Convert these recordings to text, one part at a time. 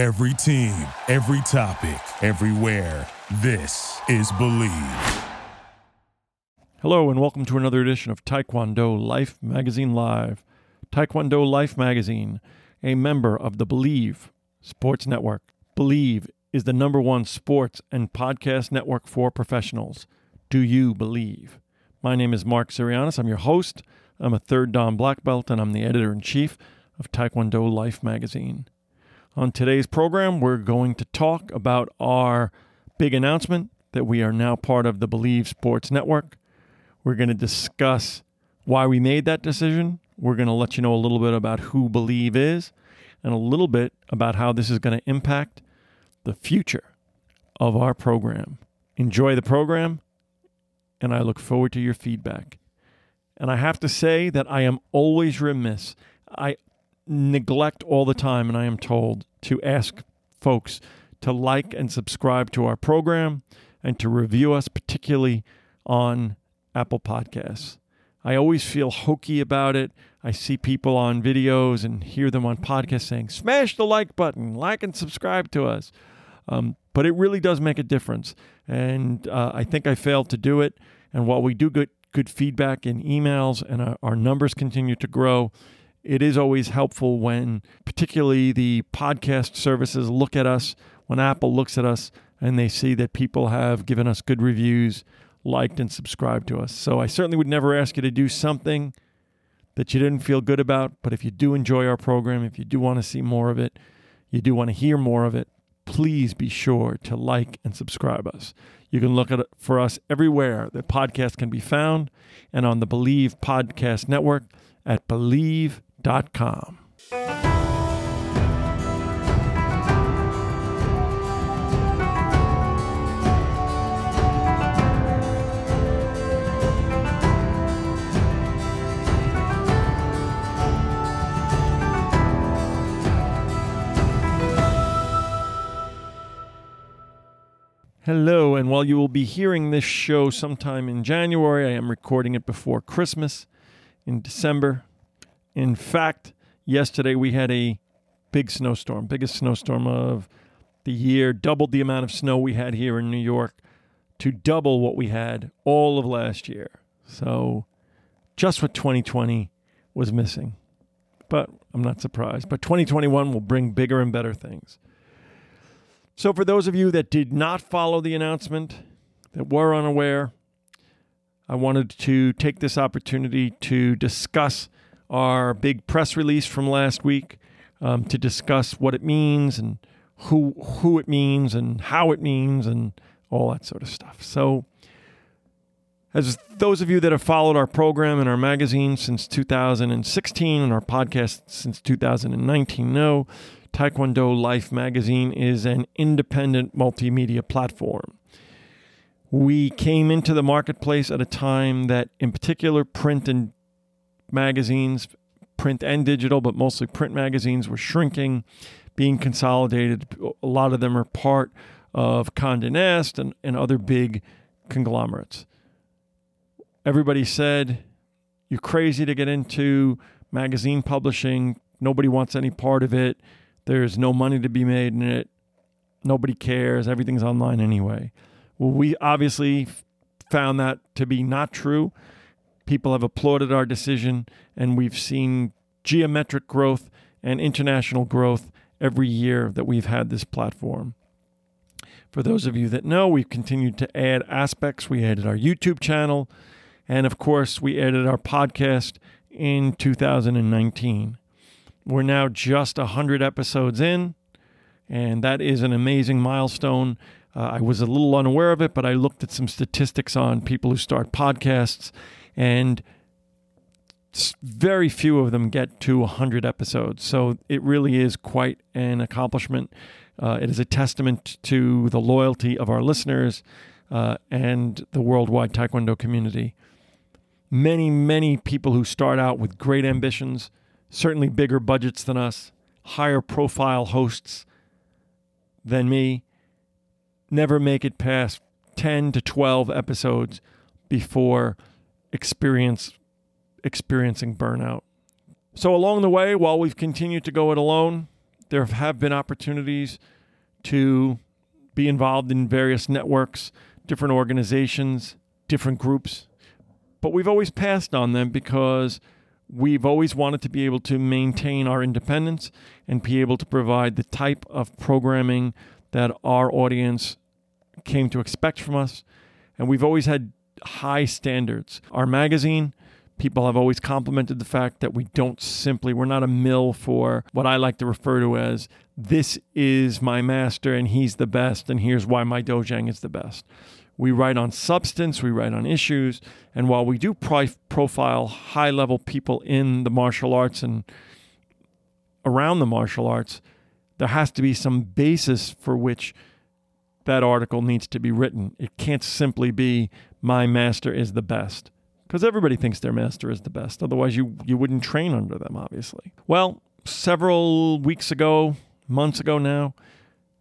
Every team, every topic, everywhere. This is Bleav. Hello, and welcome to another edition of Taekwondo Life Magazine Live. Taekwondo Life Magazine, a member of the Bleav Sports Network. Bleav is the number one sports and podcast network for professionals. Do you believe? My name is Mark Sirianis. I'm your host. I'm a third Dan black belt, and I'm the editor in chief of Taekwondo Life Magazine. On today's program, we're going to talk about our big announcement that we are now part of the Bleav Sports Network. We're going to discuss why we made that decision. We're going to let you know a little bit about who Bleav is and a little bit about how this is going to impact the future of our program. Enjoy the program, and I look forward to your feedback. And I have to say that I am always remiss. I neglect all the time, and I am told to ask folks to like and subscribe to our program and to review us, particularly on Apple Podcasts. I always feel hokey about it. I see people on videos and hear them on podcasts saying, smash the like button, like and subscribe to us. Um, but it really does make a difference. And uh, I think I failed to do it. And while we do get good feedback in emails and our, our numbers continue to grow, it is always helpful when, particularly the podcast services, look at us, when Apple looks at us and they see that people have given us good reviews, liked, and subscribed to us. So I certainly would never ask you to do something that you didn't feel good about. But if you do enjoy our program, if you do want to see more of it, you do want to hear more of it, please be sure to like and subscribe us. You can look at it for us everywhere that podcast can be found and on the Bleav Podcast Network at bleav.com. Hello, and while you will be hearing this show sometime in January, I am recording it before Christmas in December. In fact, yesterday we had a big snowstorm, biggest snowstorm of the year, doubled the amount of snow we had here in New York to double what we had all of last year. So, just what 2020 was missing. But I'm not surprised. But 2021 will bring bigger and better things. So, for those of you that did not follow the announcement, that were unaware, I wanted to take this opportunity to discuss our big press release from last week, um, to discuss what it means and who who it means and how it means and all that sort of stuff. So, as those of you that have followed our program and our magazine since 2016 and our podcast since 2019 know, Taekwondo Life magazine is an independent multimedia platform. We came into the marketplace at a time that, in particular, print and magazines, print and digital, but mostly print magazines, were shrinking, being consolidated. A lot of them are part of Condé Nast and, and other big conglomerates. Everybody said, You're crazy to get into magazine publishing. Nobody wants any part of it. There's no money to be made in it. Nobody cares. Everything's online anyway. Well, we obviously found that to be not true. People have applauded our decision, and we've seen geometric growth and international growth every year that we've had this platform. For those of you that know, we've continued to add aspects. We added our YouTube channel, and of course, we added our podcast in 2019. We're now just 100 episodes in, and that is an amazing milestone. Uh, I was a little unaware of it, but I looked at some statistics on people who start podcasts, and very few of them get to 100 episodes. So it really is quite an accomplishment. Uh, it is a testament to the loyalty of our listeners uh, and the worldwide Taekwondo community. Many, many people who start out with great ambitions certainly bigger budgets than us, higher profile hosts than me, never make it past 10 to 12 episodes before experience experiencing burnout. So along the way, while we've continued to go it alone, there have been opportunities to be involved in various networks, different organizations, different groups, but we've always passed on them because we've always wanted to be able to maintain our independence and be able to provide the type of programming that our audience came to expect from us. And we've always had high standards. Our magazine, people have always complimented the fact that we don't simply, we're not a mill for what I like to refer to as this is my master and he's the best, and here's why my Dojang is the best. We write on substance, we write on issues, and while we do pri- profile high level people in the martial arts and around the martial arts, there has to be some basis for which that article needs to be written. It can't simply be my master is the best because everybody thinks their master is the best. Otherwise, you, you wouldn't train under them, obviously. Well, several weeks ago, months ago now,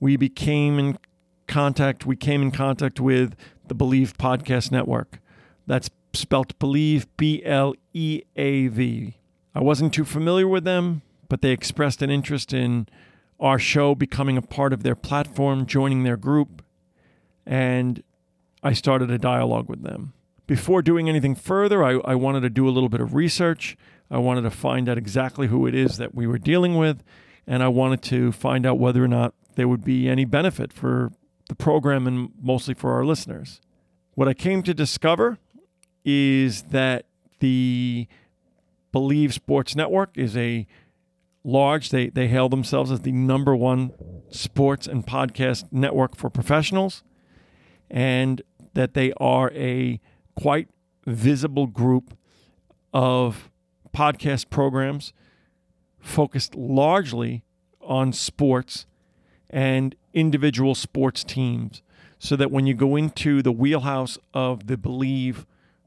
we became in contact. We came in contact with the Bleav Podcast Network. That's spelt Bleav, B L E A V. I wasn't too familiar with them, but they expressed an interest in our show becoming a part of their platform, joining their group, and I started a dialogue with them. Before doing anything further, I, I wanted to do a little bit of research. I wanted to find out exactly who it is that we were dealing with, and I wanted to find out whether or not there would be any benefit for the program and mostly for our listeners. What I came to discover is that the Bleav Sports Network is a large, they, they hail themselves as the number one sports and podcast network for professionals, and that they are a quite visible group of podcast programs focused largely on sports and individual sports teams. So that when you go into the wheelhouse of the Bleav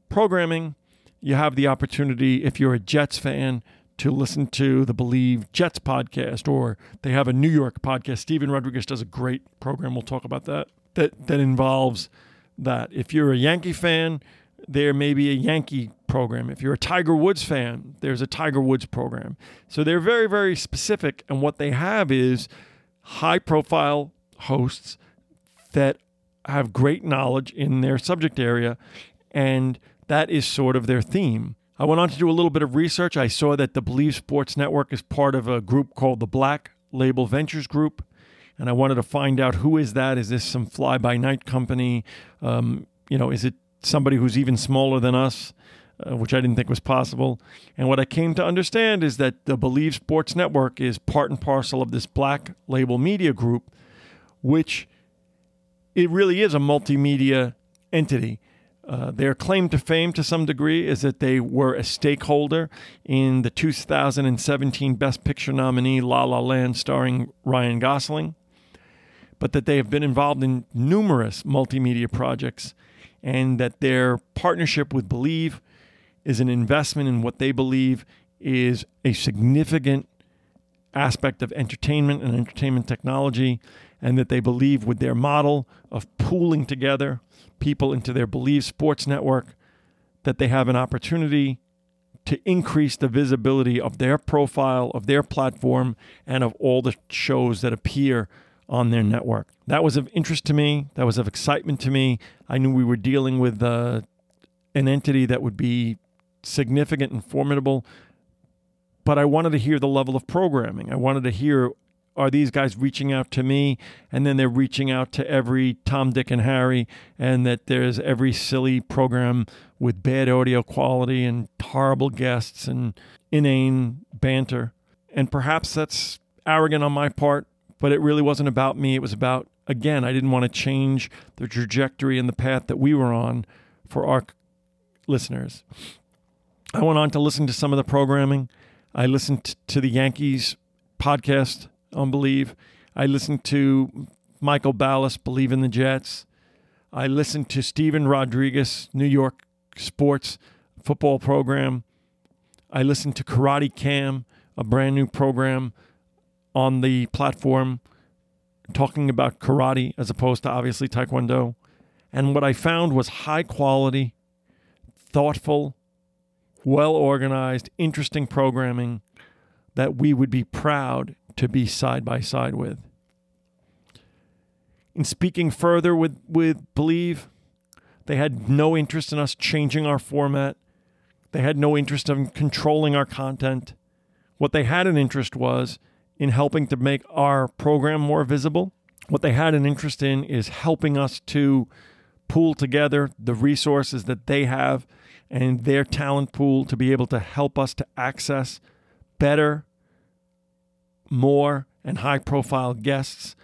programming, you have the opportunity, if you're a Jets fan, to listen to the Bleav Jets podcast, or they have a New York podcast. Steven Rodriguez does a great program. We'll talk about that. That that involves that. If you're a Yankee fan, there may be a Yankee program. If you're a Tiger Woods fan, there's a Tiger Woods program. So they're very, very specific. And what they have is high profile hosts that have great knowledge in their subject area. And that is sort of their theme. I went on to do a little bit of research. I saw that the Bleav Sports Network is part of a group called the Black Label Ventures Group. And I wanted to find out who is that? Is this some fly by night company? Um, you know, is it somebody who's even smaller than us, uh, which I didn't think was possible. And what I came to understand is that the Bleav Sports Network is part and parcel of this black label media group, which it really is a multimedia entity. Uh, their claim to fame to some degree is that they were a stakeholder in the 2017 Best Picture nominee La La Land starring Ryan Gosling, but that they have been involved in numerous multimedia projects and that their partnership with Bleav is an investment in what they believe is a significant aspect of entertainment and entertainment technology, and that they believe with their model of pooling together people into their Bleav Sports Network, that they have an opportunity to increase the visibility of their profile, of their platform, and of all the shows that appear on their network. That was of interest to me. That was of excitement to me. I knew we were dealing with uh, an entity that would be significant and formidable, but I wanted to hear the level of programming. I wanted to hear are these guys reaching out to me and then they're reaching out to every Tom, Dick, and Harry, and that there's every silly program with bad audio quality and horrible guests and inane banter. And perhaps that's arrogant on my part, but it really wasn't about me. It was about, again, I didn't want to change the trajectory and the path that we were on for our listeners. I went on to listen to some of the programming. I listened to the Yankees podcast on Bleav. I listened to Michael Ballas, Bleav in the Jets. I listened to Steven Rodriguez, New York Sports football program. I listened to Karate Cam, a brand new program on the platform talking about karate as opposed to obviously taekwondo. And what I found was high quality, thoughtful, well organized, interesting programming that we would be proud to be side by side with. In speaking further with, with Bleav, they had no interest in us changing our format. They had no interest in controlling our content. What they had an interest was in helping to make our program more visible. What they had an interest in is helping us to pool together the resources that they have and their talent pool to be able to help us to access better, more, and high profile guests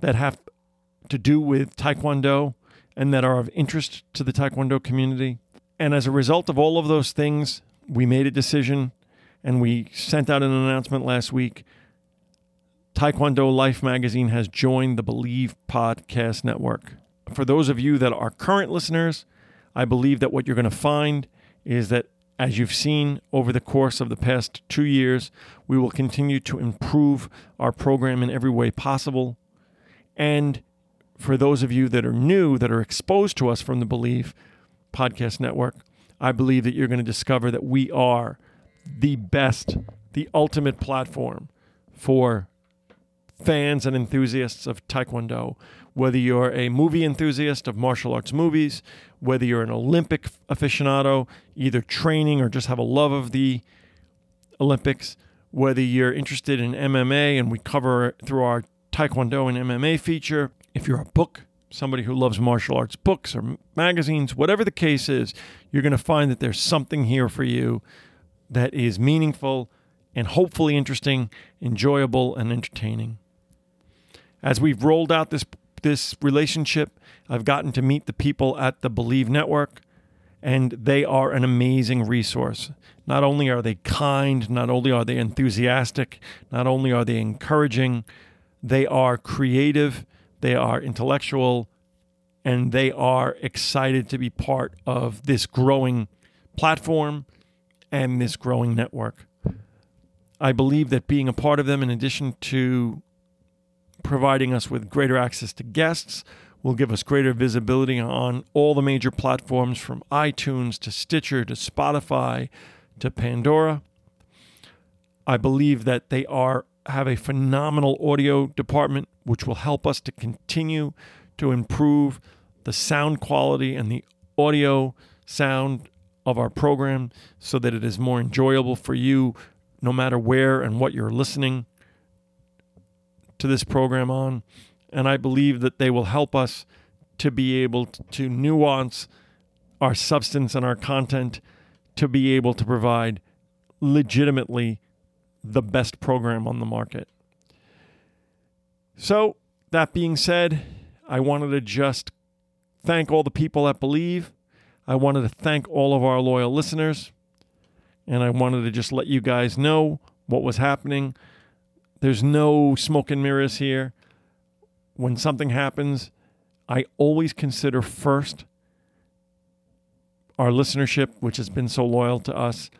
that have to do with Taekwondo and that are of interest to the Taekwondo community. And as a result of all of those things, we made a decision and we sent out an announcement last week. Taekwondo Life magazine has joined the Bleav Podcast Network. For those of you that are current listeners, I believe that what you're going to find is that as you've seen over the course of the past two years, we will continue to improve our program in every way possible. And for those of you that are new, that are exposed to us from the Bleav Podcast Network, I believe that you're going to discover that we are the best, the ultimate platform for fans and enthusiasts of Taekwondo. Whether you're a movie enthusiast of martial arts movies, whether you're an Olympic aficionado, either training or just have a love of the Olympics, whether you're interested in MMA, and we cover through our Taekwondo and MMA feature, if you're a book, somebody who loves martial arts books or magazines, whatever the case is, you're going to find that there's something here for you that is meaningful and hopefully interesting, enjoyable, and entertaining. As we've rolled out this this relationship, I've gotten to meet the people at the Bleav Network, and they are an amazing resource. Not only are they kind, not only are they enthusiastic, not only are they encouraging, they are creative they are intellectual, and they are excited to be part of this growing platform and this growing network. I believe that being a part of them, in addition to providing us with greater access to guests, will give us greater visibility on all the major platforms from iTunes to Stitcher to Spotify to Pandora. I believe that they are have a phenomenal audio department, which will help us to continue to improve the sound quality and the audio sound of our program so that it is more enjoyable for you no matter where and what you're listening to this program on. And I believe that they will help us to be able to nuance our substance and our content to be able to provide legitimately the best program on the market. So, that being said, I wanted to just thank all the people that believe. I wanted to thank all of our loyal listeners. And I wanted to just let you guys know what was happening. There's no smoke and mirrors here. When something happens, I always consider first our listenership, which has been so loyal to us.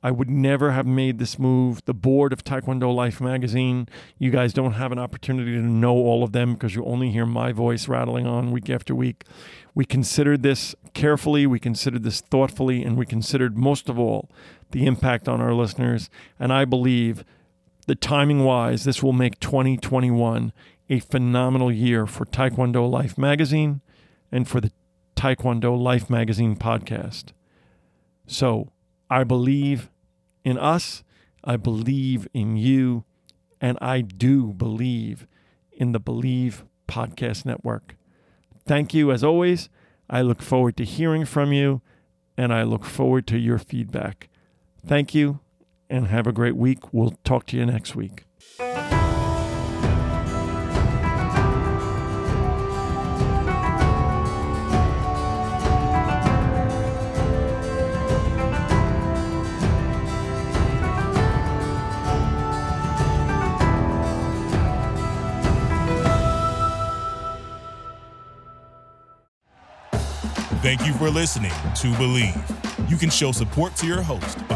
I would never have made this move. The board of Taekwondo Life magazine, you guys don't have an opportunity to know all of them because you only hear my voice rattling on week after week. We considered this carefully, we considered this thoughtfully, and we considered most of all the impact on our listeners. And I believe that timing wise, this will make 2021 a phenomenal year for Taekwondo Life magazine and for the Taekwondo Life magazine podcast. So, I believe in us. I believe in you. And I do believe in the Bleav Podcast Network. Thank you as always. I look forward to hearing from you and I look forward to your feedback. Thank you and have a great week. We'll talk to you next week. Thank you for listening to Bleav. You can show support to your host